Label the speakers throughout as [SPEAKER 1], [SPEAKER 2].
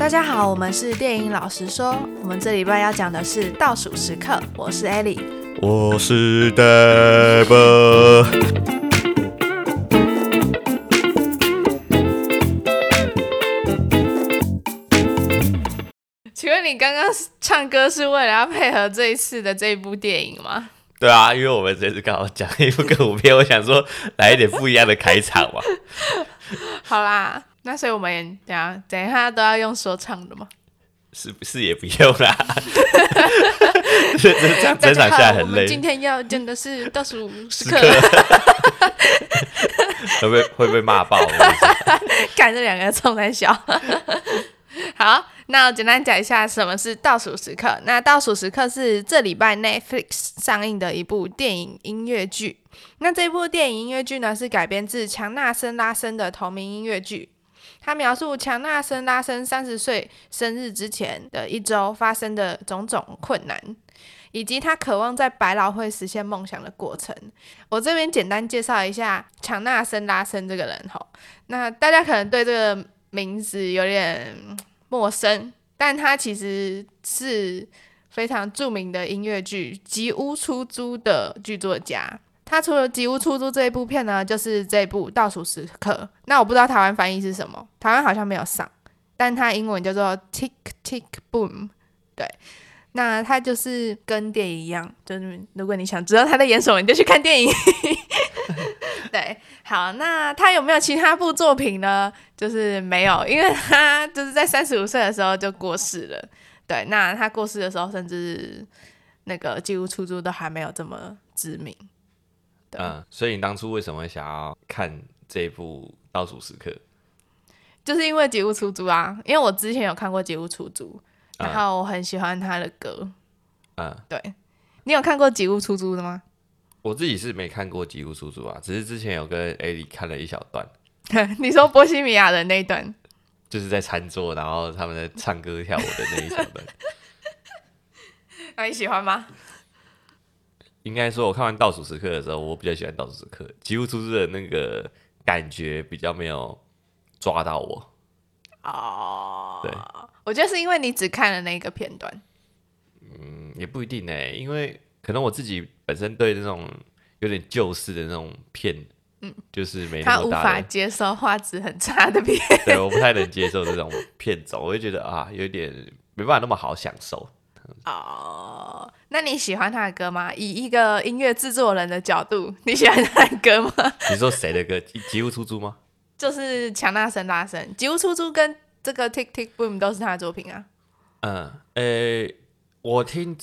[SPEAKER 1] 大家好，我们是电影老实说，我们这礼拜要讲的是倒数时刻。我是 Ellie，
[SPEAKER 2] 我是 Dave。
[SPEAKER 1] 请问你刚刚唱歌是为了要配合这一次的这一部电影吗？
[SPEAKER 2] 对啊，因为我们这次刚好讲一部歌舞片，我想说来一点不一样的开场嘛。
[SPEAKER 1] 好啦，那所以我们等下等一下都要用说唱的吗？
[SPEAKER 2] 是不是也不用啦？这样整场下来很累。
[SPEAKER 1] 今天要讲的是倒数时刻，
[SPEAKER 2] 会不会会被骂爆？
[SPEAKER 1] 看这两个冲在笑。好。那我简单讲一下什么是倒数时刻。那倒数时刻是这礼拜 Netflix 上映的一部电影音乐剧。那这部电影音乐剧呢，是改编自强纳森拉森的同名音乐剧。他描述强纳森拉森三十岁生日之前的一周发生的种种困难，以及他渴望在百老汇实现梦想的过程。我这边简单介绍一下强纳森拉森这个人吼。那大家可能对这个名字有点。陌生，但他其实是非常著名的音乐剧《吉屋出租》的剧作家。他除了《吉屋出租》这一部片呢，就是这部《倒数时刻》。那我不知道台湾翻译是什么，台湾好像没有上，但他英文叫做 Tick Tick Boom。对，那他就是跟电影一样，就是如果你想知道他在演什么，你就去看电影。对，好，那他有没有其他部作品呢？就是没有，因为他就是在三十五岁的时候就过世了。对，那他过世的时候，甚至那个《吉屋出租》都还没有这么知名。对。
[SPEAKER 2] 嗯，所以你当初为什么会想要看这一部《倒数时刻》？
[SPEAKER 1] 就是因为《吉屋出租》啊，因为我之前有看过《吉屋出租》，然后我很喜欢他的歌。嗯，对，你有看过《吉屋出租》的吗？
[SPEAKER 2] 我自己是没看过《吉屋出租》啊，只是之前有跟艾莉看了一小段。
[SPEAKER 1] 你说波西米亚的那一段，
[SPEAKER 2] 就是在餐桌，然后他们在唱歌跳舞的那一小段。
[SPEAKER 1] 那你喜欢吗？
[SPEAKER 2] 应该说，我看完《倒数时刻》的时候，我比较喜欢《倒数时刻》。《吉乎出事》的那个感觉比较没有抓到我。
[SPEAKER 1] 哦，对，我觉得是因为你只看了那个片段。
[SPEAKER 2] 嗯，也不一定呢，因为。可能我自己本身对这种有点旧式的那种片，嗯，就是没那么大，他无
[SPEAKER 1] 法接受画质很差的片，
[SPEAKER 2] 对，我不太能接受这种片种，我就觉得啊，有点没办法那么好享受。
[SPEAKER 1] 哦，那你喜欢他的歌吗？以一个音乐制作人的角度，你喜欢他的歌吗？
[SPEAKER 2] 你说谁的歌？吉屋出租吗？
[SPEAKER 1] 就是强纳森拉森，吉屋出租跟这个 Tick Tick Boom 都是他的作品啊。
[SPEAKER 2] 嗯，呃、欸，我听。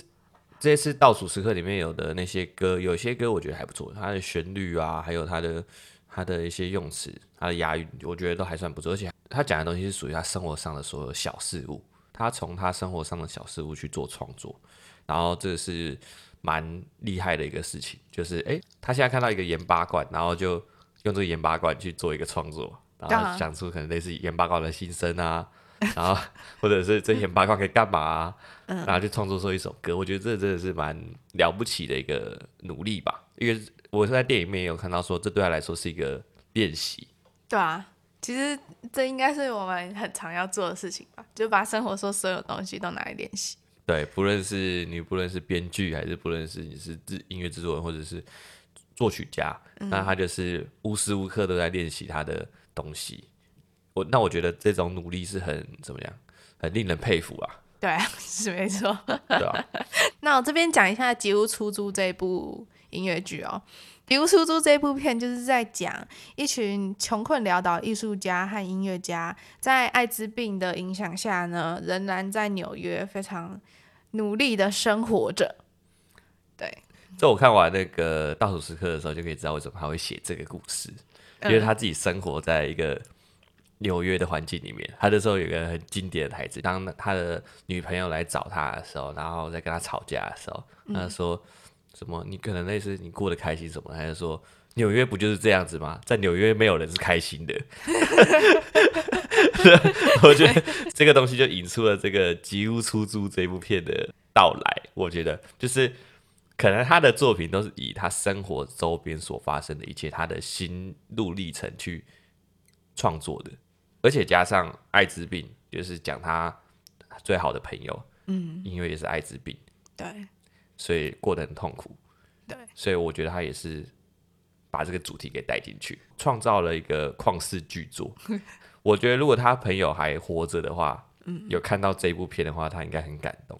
[SPEAKER 2] 这次倒数时刻里面有的那些歌，有些歌我觉得还不错，它的旋律啊，还有它的它的一些用词，它的押韵，我觉得都还算不错。而且他讲的东西是属于他生活上的所有小事物，他从他生活上的小事物去做创作，然后这是蛮厉害的一个事情。就是诶，他现在看到一个盐巴罐，然后就用这个盐巴罐去做一个创作，然后想出可能类似盐巴罐的心声啊。然后，或者是这盐巴罐可以干嘛然后就创作出一首歌，我觉得这真的是蛮了不起的一个努力吧。因为我是在电影里面也有看到说，这对他来说是一个练习。
[SPEAKER 1] 对啊，其实这应该是我们很常要做的事情吧，就把生活中所有东西都拿来练习。
[SPEAKER 2] 对，不论是你不论是编剧，还是不论是你是制音乐制作人，或者是作曲家，嗯、那他就是无时无刻都在练习他的东西。我那我觉得这种努力是很怎么样，很令人佩服啊。
[SPEAKER 1] 对啊，是没错。
[SPEAKER 2] 对啊。
[SPEAKER 1] 那我这边讲一下《吉屋出租》这部音乐剧哦，《吉屋出租》这部片就是在讲一群穷困潦倒艺术家和音乐家，在艾滋病的影响下呢，仍然在纽约非常努力的生活着。对。
[SPEAKER 2] 这我看完那个倒数时刻的时候，就可以知道为什么他会写这个故事，因为他自己生活在一个。纽约的环境里面，他的时候有一个很经典的台词，当他的女朋友来找他的时候，然后在跟他吵架的时候，他说什么？你可能类似你过得开心什么？还是说纽约不就是这样子吗？在纽约没有人是开心的。我觉得这个东西就引出了这个《吉屋出租》这部片的到来。我觉得就是可能他的作品都是以他生活周边所发生的一切，他的心路历程去创作的。而且加上艾滋病就是讲他最好的朋友，
[SPEAKER 1] 嗯，
[SPEAKER 2] 因为也是艾滋病，
[SPEAKER 1] 对，
[SPEAKER 2] 所以过得很痛苦，
[SPEAKER 1] 对，
[SPEAKER 2] 所以我觉得他也是把这个主题给带进去，创造了一个旷世巨作。我觉得如果他朋友还活着的话，嗯，有看到这部片的话，他应该很感动。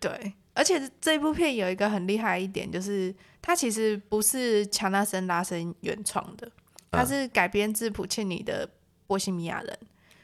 [SPEAKER 1] 对，而且这部片有一个很厉害一点，就是它其实不是乔纳森·拉森原创的，它是改编自普契尼的《波西米亚人》。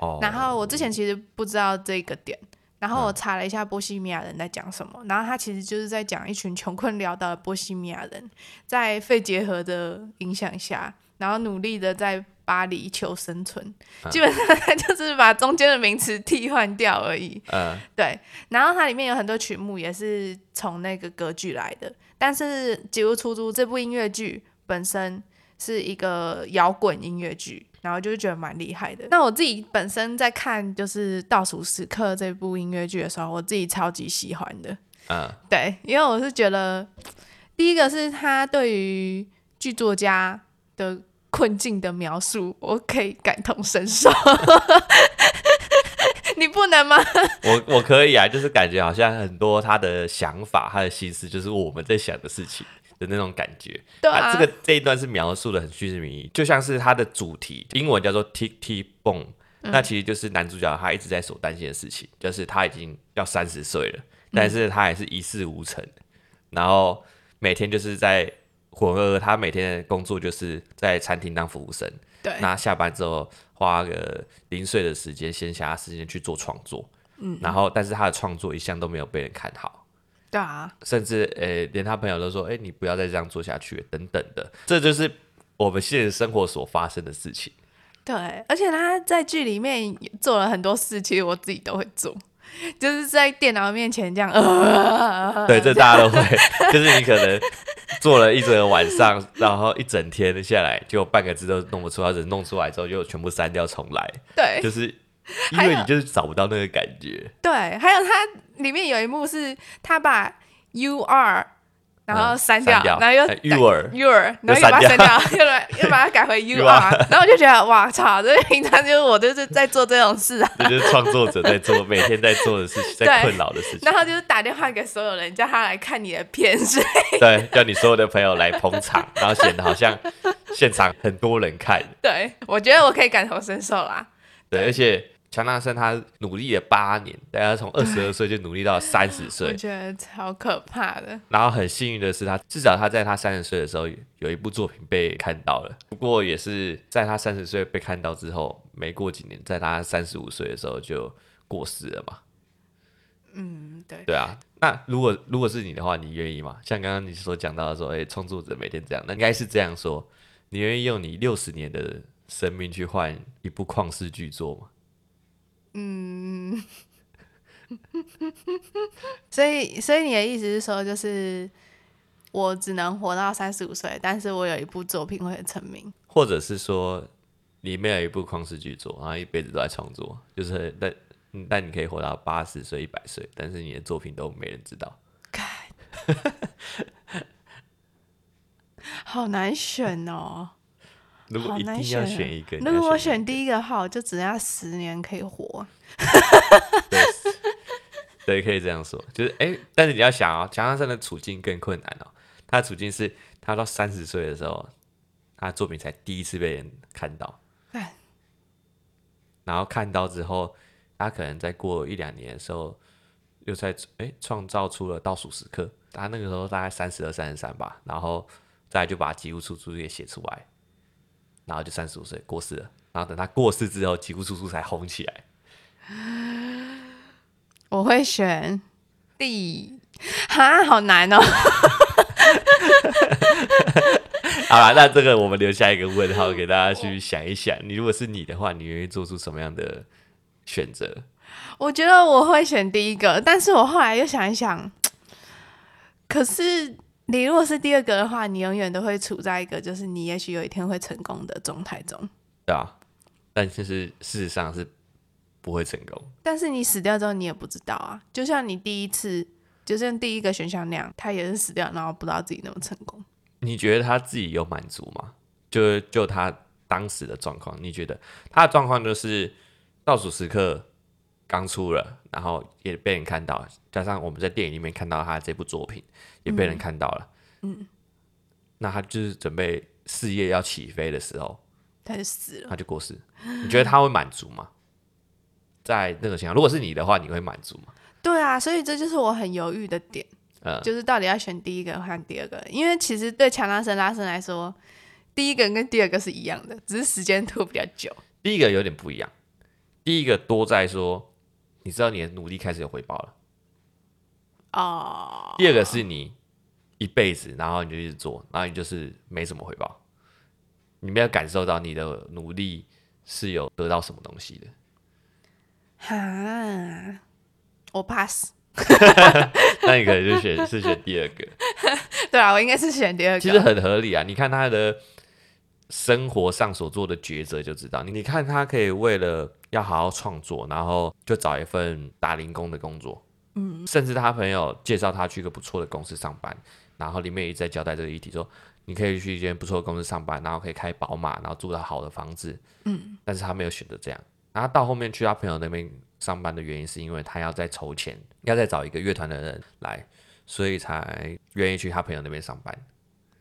[SPEAKER 1] 哦。然后我之前其实不知道这个点，然后我查了一下《波西米亚人》在讲什么，嗯、然后他其实就是在讲一群穷困潦倒的波西米亚人，在肺结核的影响下，然后努力的在。巴黎求生存，基本上它就是把中间的名词替换掉而已。嗯，对。然后它里面有很多曲目也是从那个歌剧来的，但是《吉屋出租》这部音乐剧本身是一个摇滚音乐剧，然后就是觉得蛮厉害的。那我自己本身在看就是《倒数时刻》这部音乐剧的时候，我自己超级喜欢的。嗯，对，因为我是觉得第一个是他对于剧作家的。困境的描述，我可以感同身受。你不能吗？
[SPEAKER 2] 我我可以啊，就是感觉好像很多他的想法、他的心思，就是我们在想的事情的那种感觉。
[SPEAKER 1] 对啊，
[SPEAKER 2] 啊这个这一段是描述的很虚实迷离，就像是他的主题，英文叫做 Tick Tick Boom，那其实就是男主角他一直在所担心的事情，就是他已经要三十岁了，但是他还是一事无成，嗯、然后每天就是在。他每天的工作就是在餐厅当服务生，
[SPEAKER 1] 对，
[SPEAKER 2] 那下班之后花个零碎的时间、闲暇时间去做创作，嗯，然后但是他的创作一向都没有被人看好，
[SPEAKER 1] 对啊，
[SPEAKER 2] 甚至诶、欸、连他朋友都说，哎、欸，你不要再这样做下去了，等等的，这就是我们现实生活所发生的事情。
[SPEAKER 1] 对，而且他在剧里面做了很多事，其实我自己都会做。就是在电脑面前这样，呃，
[SPEAKER 2] 对，这大家都会，就是你可能做了一整个晚上，然后一整天下来，就半个字都弄不出来，只弄出来之后就全部删掉重来。
[SPEAKER 1] 对，
[SPEAKER 2] 就是 因为你就是找不到那个感觉。
[SPEAKER 1] 对，还有它里面有一幕是他把 U R。然后删掉，然后又
[SPEAKER 2] you are
[SPEAKER 1] you are，然后又把它删掉，又来又把它改回 you are，然后我就觉得哇操，这平常就是我就是在做这种事啊，
[SPEAKER 2] 这就是创作者在做每天在做的事情，在困扰的事情。
[SPEAKER 1] 然后就是打电话给所有人，叫他来看你的片，所 以
[SPEAKER 2] 对，叫你所有的朋友来捧场，然后显得好像现场很多人看。
[SPEAKER 1] 对，我觉得我可以感同身受啦。
[SPEAKER 2] 对，而且。乔纳森他努力了八年，大家从二十二岁就努力到三十 岁，
[SPEAKER 1] 我觉得超可怕的。
[SPEAKER 2] 然后很幸运的是他，他至少他在他三十岁的时候有一部作品被看到了。不过也是在他三十岁被看到之后，没过几年，在他三十五岁的时候就过世了嘛。
[SPEAKER 1] 嗯，对。
[SPEAKER 2] 对啊，那如果如果是你的话，你愿意吗？像刚刚你所讲到的说，哎，创作者每天这样，那应该是这样说，你愿意用你六十年的生命去换一部旷世巨作吗？
[SPEAKER 1] 嗯，所以所以你的意思是说，就是我只能活到三十五岁，但是我有一部作品会很成名，
[SPEAKER 2] 或者是说你没有一部旷世巨作，然后一辈子都在创作，就是但但你可以活到八十岁、一百岁，但是你的作品都没人知道，
[SPEAKER 1] 好难选哦。
[SPEAKER 2] 如果一定要选一个，
[SPEAKER 1] 如果我选第一个的话，我就只剩下十年可以活。
[SPEAKER 2] 对，对，可以这样说。就是哎、欸，但是你要想哦，乔纳森的处境更困难哦。他的处境是他到三十岁的时候，他的作品才第一次被人看到。唉然后看到之后，他可能再过一两年的时候，又在哎创造出了倒数时刻。他那个时候大概三十二、三十三吧，然后再来就把《吉屋出租》给写出来。然后就三十五岁过世了，然后等他过世之后，吉屋叔叔才红起来。
[SPEAKER 1] 我会选第哈，好难哦。
[SPEAKER 2] 好了，那这个我们留下一个问号给大家去想一想。你如果是你的话，你愿意做出什么样的选择？
[SPEAKER 1] 我觉得我会选第一个，但是我后来又想一想，可是。你如果是第二个的话，你永远都会处在一个就是你也许有一天会成功的状态中。
[SPEAKER 2] 对啊，但其实事实上是不会成功。
[SPEAKER 1] 但是你死掉之后，你也不知道啊。就像你第一次，就像第一个选项那样，他也是死掉，然后不知道自己那么成功。
[SPEAKER 2] 你觉得他自己有满足吗？就就他当时的状况，你觉得他的状况就是倒数时刻刚出了，然后也被人看到，加上我们在电影里面看到他这部作品也被人看到了，嗯，嗯，那他就是准备事业要起飞的时候，
[SPEAKER 1] 他就死了，
[SPEAKER 2] 他就过世。你觉得他会满足吗？在那个情况，如果是你的话，你会满足吗？
[SPEAKER 1] 对啊，所以这就是我很犹豫的点，嗯，就是到底要选第一个还是第二个？因为其实对强拉伸拉伸来说，第一个跟第二个是一样的，只是时间拖比较久。
[SPEAKER 2] 第一个有点不一样，第一个多在说，你知道你的努力开始有回报了。
[SPEAKER 1] 哦。
[SPEAKER 2] 第二个是你一辈子，然后你就一直做，然后你就是没什么回报，你没有感受到你的努力是有得到什么东西的。
[SPEAKER 1] 哈，我 pass。
[SPEAKER 2] 那你可能就选是选第二个。
[SPEAKER 1] 对啊，我应该是选第二个。
[SPEAKER 2] 其实很合理啊，你看他的生活上所做的抉择就知道。你你看他可以为了要好好创作，然后就找一份打零工的工作。嗯，甚至他朋友介绍他去一个不错的公司上班，然后里面一直在交代这个议题，说你可以去一间不错的公司上班，然后可以开宝马，然后住到好的房子。嗯，但是他没有选择这样。然后到后面去他朋友那边上班的原因，是因为他要再筹钱，要再找一个乐团的人来，所以才愿意去他朋友那边上班。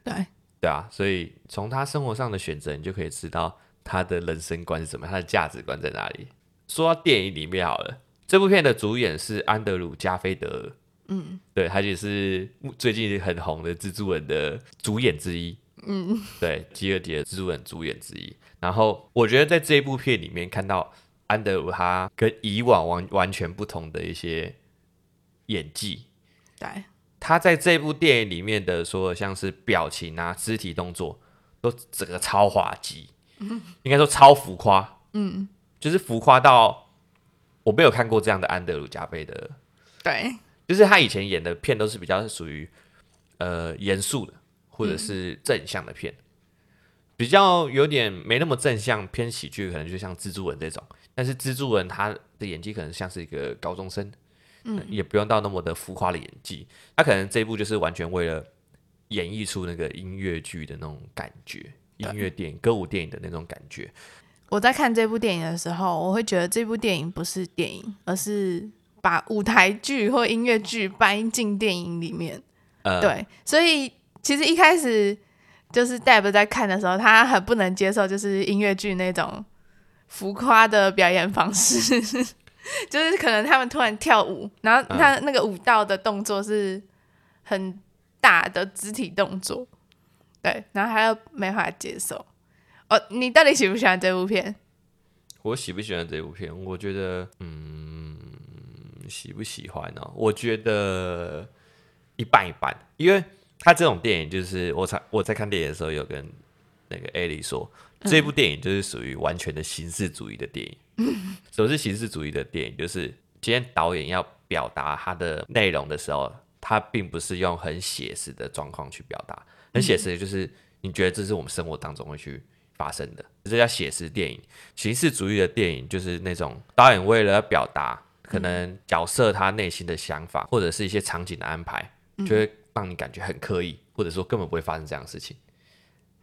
[SPEAKER 1] 对，
[SPEAKER 2] 对啊，所以从他生活上的选择，你就可以知道他的人生观是什么，他的价值观在哪里。说到电影里面好了，这部片的主演是安德鲁加菲德尔，嗯，对，他就是最近很红的蜘蛛人的主演之一，嗯，对，吉尔迪的蜘蛛人主演之一。然后我觉得在这一部片里面看到。安德鲁他跟以往完完全不同的一些演技，
[SPEAKER 1] 对，
[SPEAKER 2] 他在这部电影里面的说像是表情啊、肢体动作都整个超滑稽，嗯，应该说超浮夸，嗯，就是浮夸到我没有看过这样的安德鲁加菲的，
[SPEAKER 1] 对，
[SPEAKER 2] 就是他以前演的片都是比较属于呃严肃的或者是正向的片，嗯，比较有点没那么正向偏喜剧，可能就像蜘蛛人这种。但是蜘蛛人他的演技可能像是一个高中生，嗯，也不用到那么的浮夸的演技，他可能这一部就是完全为了演绎出那个音乐剧的那种感觉，音乐电影、歌舞电影的那种感觉。
[SPEAKER 1] 我在看这部电影的时候，我会觉得这部电影不是电影，而是把舞台剧或音乐剧搬进电影里面。呃，对，所以其实一开始就是 Deb 在看的时候，他很不能接受，就是音乐剧那种。浮夸的表演方式，就是可能他们突然跳舞，然后他那个舞蹈的动作是很大的肢体动作，对，然后他又没法接受。哦，你到底喜不喜欢这部片？
[SPEAKER 2] 我喜不喜欢这部片？我觉得，嗯，喜不喜欢呢？我觉得一半一半，因为他这种电影，就是我才我在看电影的时候，有跟那个艾莉说。这部电影就是属于完全的形式主义的电影。什么是形式主义的电影？就是今天导演要表达他的内容的时候，他并不是用很写实的状况去表达。很写实就是你觉得这是我们生活当中会去发生的，这叫写实电影。形式主义的电影就是那种导演为了要表达可能角色他内心的想法，或者是一些场景的安排，就会让你感觉很刻意，或者说根本不会发生这样的事情。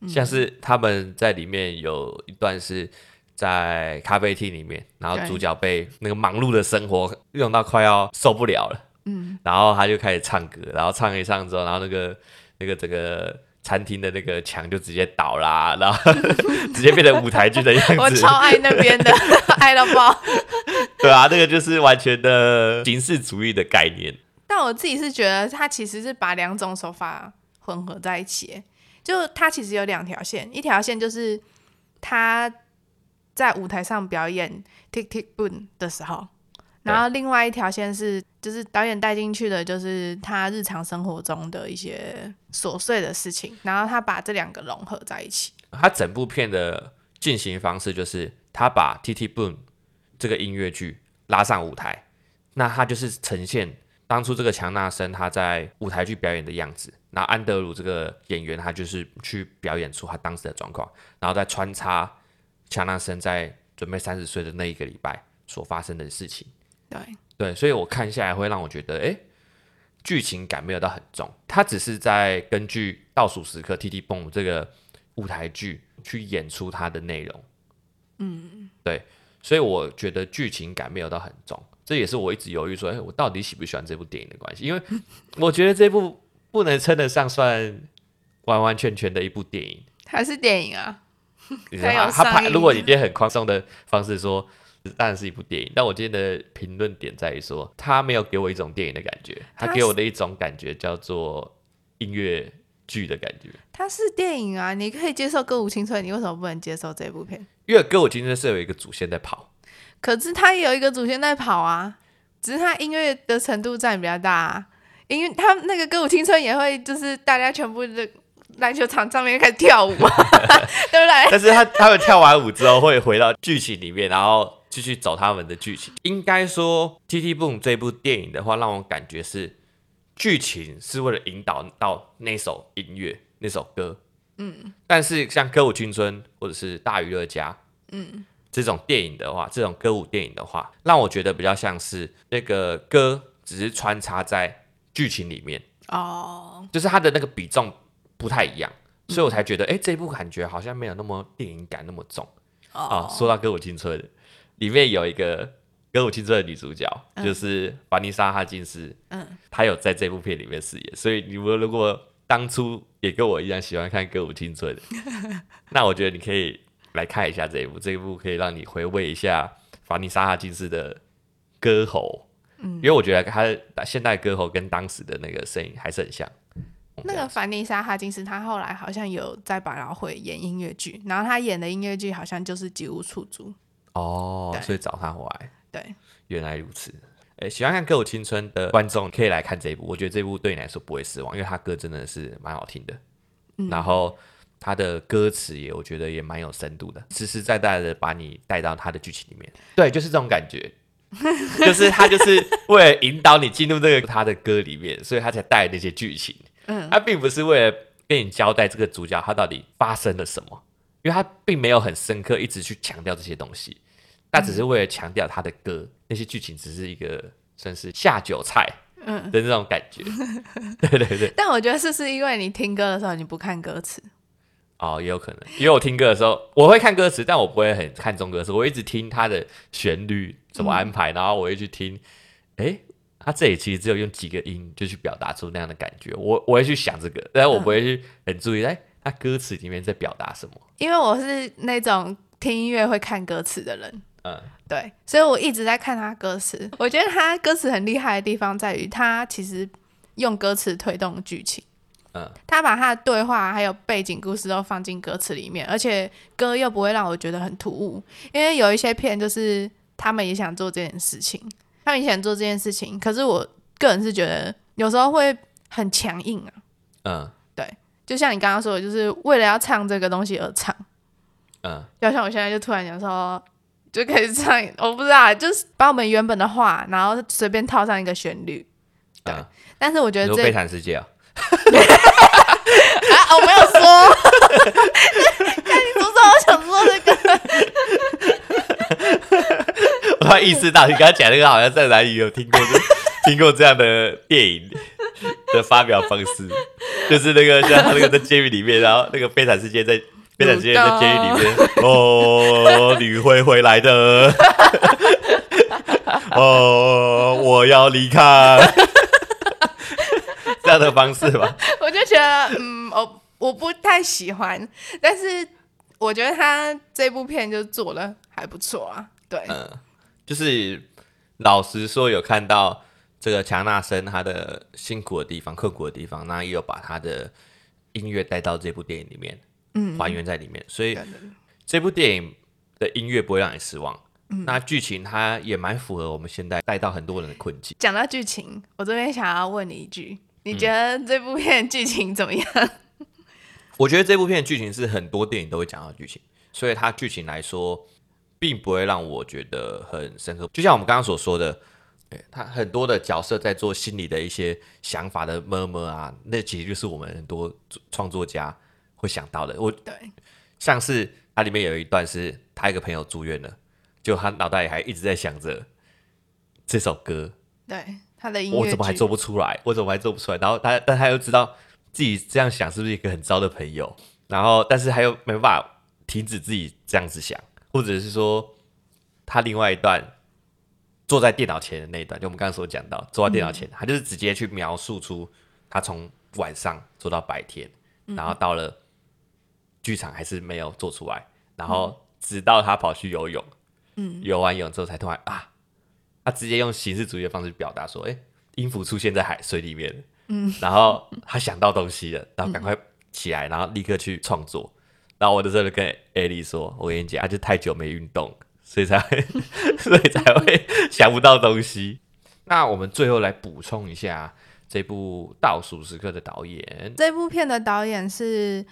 [SPEAKER 2] 像是他们在里面有一段是在咖啡厅里面，然后主角被那个忙碌的生活用到快要受不了了，嗯，然后他就开始唱歌，然后唱一唱之后，然后那个那个整个餐厅的那个墙就直接倒啦，然后 直接变成舞台剧的样子。
[SPEAKER 1] 我超爱那边的，爱到爆。
[SPEAKER 2] 对啊，那个就是完全的形式主义的概念。
[SPEAKER 1] 但我自己是觉得，他其实是把两种手法混合在一起。就他其实有两条线，一条线就是他在舞台上表演《Tick Tick Boom》的时候，然后另外一条线是就是导演带进去的，就是他日常生活中的一些琐碎的事情，然后他把这两个融合在一起。
[SPEAKER 2] 他整部片的进行方式就是他把《Tick Tick Boom》这个音乐剧拉上舞台，那他就是呈现当初这个强纳森他在舞台剧表演的样子。那安德鲁这个演员，他就是去表演出他当时的状况，然后再穿插强纳森在准备三十岁的那一个礼拜所发生的事情。
[SPEAKER 1] 对。
[SPEAKER 2] 对，所以我看下来会让我觉得，哎，剧情感没有到很重，他只是在根据倒数时刻 Tick Tick Boom 这个舞台剧去演出它的内容。嗯，对，所以我觉得剧情感没有到很重，这也是我一直犹豫说，哎，我到底喜不喜欢这部电影的关系？因为我觉得这部不能称得上算完完全全的一部电影，
[SPEAKER 1] 它是电影啊。
[SPEAKER 2] 他 有他拍，如果你今天很宽松的方式说，当然是一部电影。但我今天的评论点在于说，他没有给我一种电影的感觉，他给我的一种感觉叫做音乐剧的感觉。
[SPEAKER 1] 它是电影啊，你可以接受《歌舞青春》，你为什么不能接受这部片？
[SPEAKER 2] 因为《歌舞青春》是有一个主线在跑，
[SPEAKER 1] 可是它也有一个主线在跑啊，只是它音乐的程度占比较大啊。因为它那个《歌舞青春》也会就是大家全部的。篮球场上面开始跳舞，对不对？
[SPEAKER 2] 但是他他们跳完舞之后会回到剧情里面，然后继续走他们的剧情。应该说，《T.T. Boom》这部电影的话，让我感觉是剧情是为了引导到那首音乐、那首歌。嗯。但是像《歌舞青春》或者是《大娱乐家》嗯这种电影的话，这种歌舞电影的话，让我觉得比较像是那个歌只是穿插在剧情里面哦，就是它的那个比重。不太一样，所以我才觉得，哎、嗯，这部感觉好像没有那么电影感那么重啊、哦哦。说到《歌舞青春》，里面有一个《歌舞青春》的女主角，嗯、就是凡妮莎·哈金斯，嗯，她有在这部片里面饰演。所以你们如果当初也跟我一样喜欢看《歌舞青春》，那我觉得你可以来看一下这一部，这一部可以让你回味一下凡妮莎·哈金斯的歌喉，嗯，因为我觉得她现代歌喉跟当时的那个声音还是很像。
[SPEAKER 1] 那个凡妮莎·哈金斯，她后来好像有在百老汇演音乐剧，然后她演的音乐剧好像就是《吉屋出租》
[SPEAKER 2] 哦，所以找他回来。
[SPEAKER 1] 对，
[SPEAKER 2] 原来如此。哎，喜欢看《歌舞青春》的观众可以来看这一部，我觉得这部对你来说不会失望，因为他歌真的是蛮好听的，嗯、然后他的歌词也我觉得也蛮有深度的，实实在在的把你带到他的剧情里面。对，就是这种感觉，就是他就是为了引导你进入这个他的歌里面，所以他才带那些剧情。嗯，他并不是为了跟你交代这个主角他到底发生了什么，因为他并没有很深刻一直去强调这些东西，他只是为了强调他的歌，嗯、那些剧情只是一个算是下酒菜，嗯的那种感觉。嗯、对对对。
[SPEAKER 1] 但我觉得是是因为你听歌的时候你不看歌词？
[SPEAKER 2] 哦，也有可能，因为我听歌的时候我会看歌词，但我不会很看重歌词，我一直听它的旋律怎么安排，嗯、然后我会去听，哎、欸。他这里其实只有用几个音就去表达出那样的感觉，我我会去想这个，但是我不会去很注意，哎、嗯，他歌词里面在表达什么？
[SPEAKER 1] 因为我是那种听音乐会看歌词的人，
[SPEAKER 2] 嗯，
[SPEAKER 1] 对，所以我一直在看他歌词。我觉得他歌词很厉害的地方在于，他其实用歌词推动剧情，
[SPEAKER 2] 嗯，
[SPEAKER 1] 他把他的对话还有背景故事都放进歌词里面，而且歌又不会让我觉得很突兀，因为有一些片就是他们也想做这件事情。他们也想做这件事情，可是我个人是觉得有时候会很强硬啊。
[SPEAKER 2] 嗯，
[SPEAKER 1] 对，就像你刚刚说的，就是为了要唱这个东西而唱。
[SPEAKER 2] 嗯，
[SPEAKER 1] 就像我现在就突然想说，就可以唱，我不知道，就是把我们原本的话，然后随便套上一个旋律。对，嗯、但是我觉得这
[SPEAKER 2] 悲惨世界啊。
[SPEAKER 1] 啊，我没有说。我想说这个。
[SPEAKER 2] 我突然意识到，你刚刚讲那个好像在哪里有听过，听过这样的电影的发表方式，就是那个像他那个在监狱里面，然后那个悲惨世界在悲惨世界在监狱里面，哦，你会回来的，哦，我要离开，这样的方式吧。
[SPEAKER 1] 我就觉得，嗯，我我不太喜欢，但是我觉得他这部片就做的还不错啊。对，
[SPEAKER 2] 嗯，就是老实说，有看到这个强纳森他的辛苦的地方、刻苦的地方，那也有把他的音乐带到这部电影里面，嗯，还原在里面，所以这部电影的音乐不会让你失望。嗯，那剧情它也蛮符合我们现在带到很多人的困境。
[SPEAKER 1] 讲到剧情，我这边想要问你一句，你觉得这部片剧情怎么样？
[SPEAKER 2] 嗯，我觉得这部片剧情是很多电影都会讲到剧情，所以它剧情来说。并不会让我觉得很深刻，就像我们刚刚所说的，他很多的角色在做心里的一些想法的 murmur 啊，那其实就是我们很多创作家会想到的。我
[SPEAKER 1] 对，
[SPEAKER 2] 像是它里面有一段是他一个朋友住院了，就他脑袋里还一直在想着这首歌，
[SPEAKER 1] 对他的音乐，
[SPEAKER 2] 我怎么还做不出来？我怎么还做不出来？然后他，但他又知道自己这样想是不是一个很糟的朋友，然后但是他又没办法停止自己这样子想。或者是说，他另外一段坐在电脑前的那一段，就我们刚刚所讲到，坐在电脑前，他就是直接去描述出他从晚上做到白天，然后到了剧场还是没有做出来，然后直到他跑去游泳，嗯，游完泳之后才突然啊，他直接用形式主义的方式表达说，哎，音符出现在海水里面，嗯，然后他想到东西了，然后赶快起来，然后立刻去创作，然后我的时候就跟艾莉说，我跟你讲，他就太久没运动。所以才会，所以才会想不到东西。那我们最后来补充一下这部《倒数时刻》的导演。
[SPEAKER 1] 这部片的导演是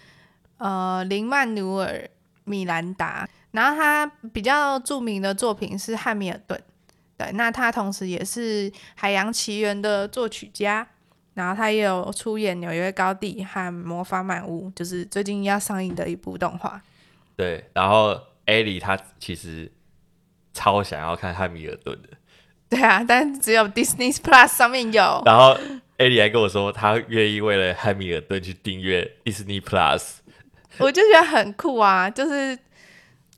[SPEAKER 1] 呃林曼努尔·米兰达，然后他比较著名的作品是《汉密尔顿》。对，那他同时也是《海洋奇缘》的作曲家，然后他也有出演《纽约高地》和《魔法满屋》，就是最近要上映的一部动画。
[SPEAKER 2] 对，然后艾莉她其实。超想要看汉密尔顿的，
[SPEAKER 1] 对啊，但只有 Disney Plus 上面有。
[SPEAKER 2] 然后艾莉还跟我说，她愿意为了汉密尔顿去订阅 Disney Plus。
[SPEAKER 1] 我就觉得很酷啊，就是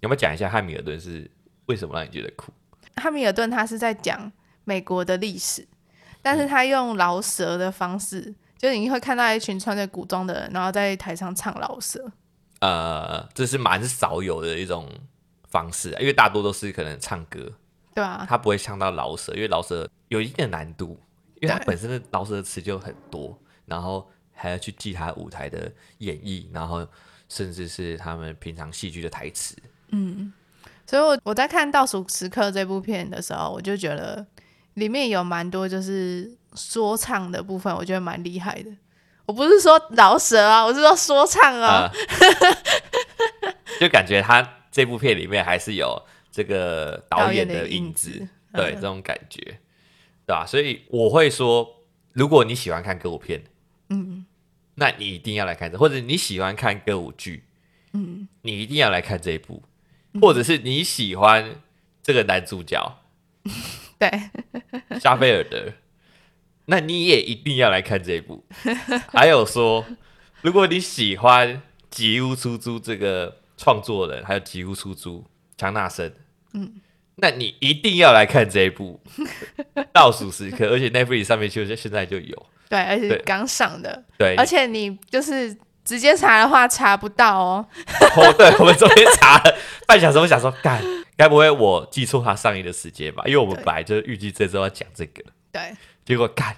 [SPEAKER 2] 有没有讲一下汉密尔顿是为什么让你觉得酷？
[SPEAKER 1] 汉密尔顿他是在讲美国的历史，但是他用饶舌的方式，嗯、就是你会看到一群穿着古装的人，然后在台上唱饶舌。
[SPEAKER 2] 呃，这是蛮少有的一种。方式，因为大多都是可能唱歌，
[SPEAKER 1] 对啊，
[SPEAKER 2] 他不会唱到饶舌，因为饶舌有一定的难度，因为他本身的饶舌词就很多，然后还要去记他舞台的演绎，然后甚至是他们平常戏剧的台词。
[SPEAKER 1] 嗯，所以我我在看《倒数时刻》这部片的时候，我就觉得里面有蛮多就是说唱的部分，我觉得蛮厉害的。我不是说饶舌啊，我是说说唱啊，
[SPEAKER 2] 呃、就感觉他。这部片里面还是有这个导演的影子，影子对、嗯、这种感觉，对吧、啊？所以我会说，如果你喜欢看歌舞片，嗯，那你一定要来看这，或者你喜欢看歌舞剧，嗯，你一定要来看这一部，或者是你喜欢这个男主角，
[SPEAKER 1] 对，
[SPEAKER 2] 沙菲尔德，那你也一定要来看这一部。还有说，如果你喜欢吉屋出租这个。创作人还有吉屋出租强纳森，嗯，那你一定要来看这一部倒数时刻，而且 Netflix 上面就现在就有，
[SPEAKER 1] 对，而且刚上的，
[SPEAKER 2] 对，
[SPEAKER 1] 而且你就是直接查的话查不到哦。
[SPEAKER 2] 哦，对，我们昨天查了半小时，我想说，干，该不会我记错他上映的时间吧？因为我们本来就是预计这周要讲这个，
[SPEAKER 1] 对，
[SPEAKER 2] 结果干。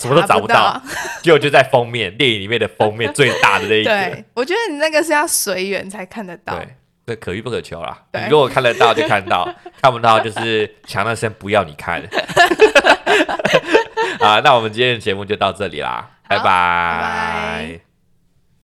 [SPEAKER 2] 什么都找不到，结果就在封面电影里面的封面最大的那一个。
[SPEAKER 1] 对，我觉得你那个是要随缘才看得到。
[SPEAKER 2] 对，这可遇不可求啦。你如果看得到就看到，看不到就是强纳森不要你看。好，那我们今天的节目就到这里啦，拜拜。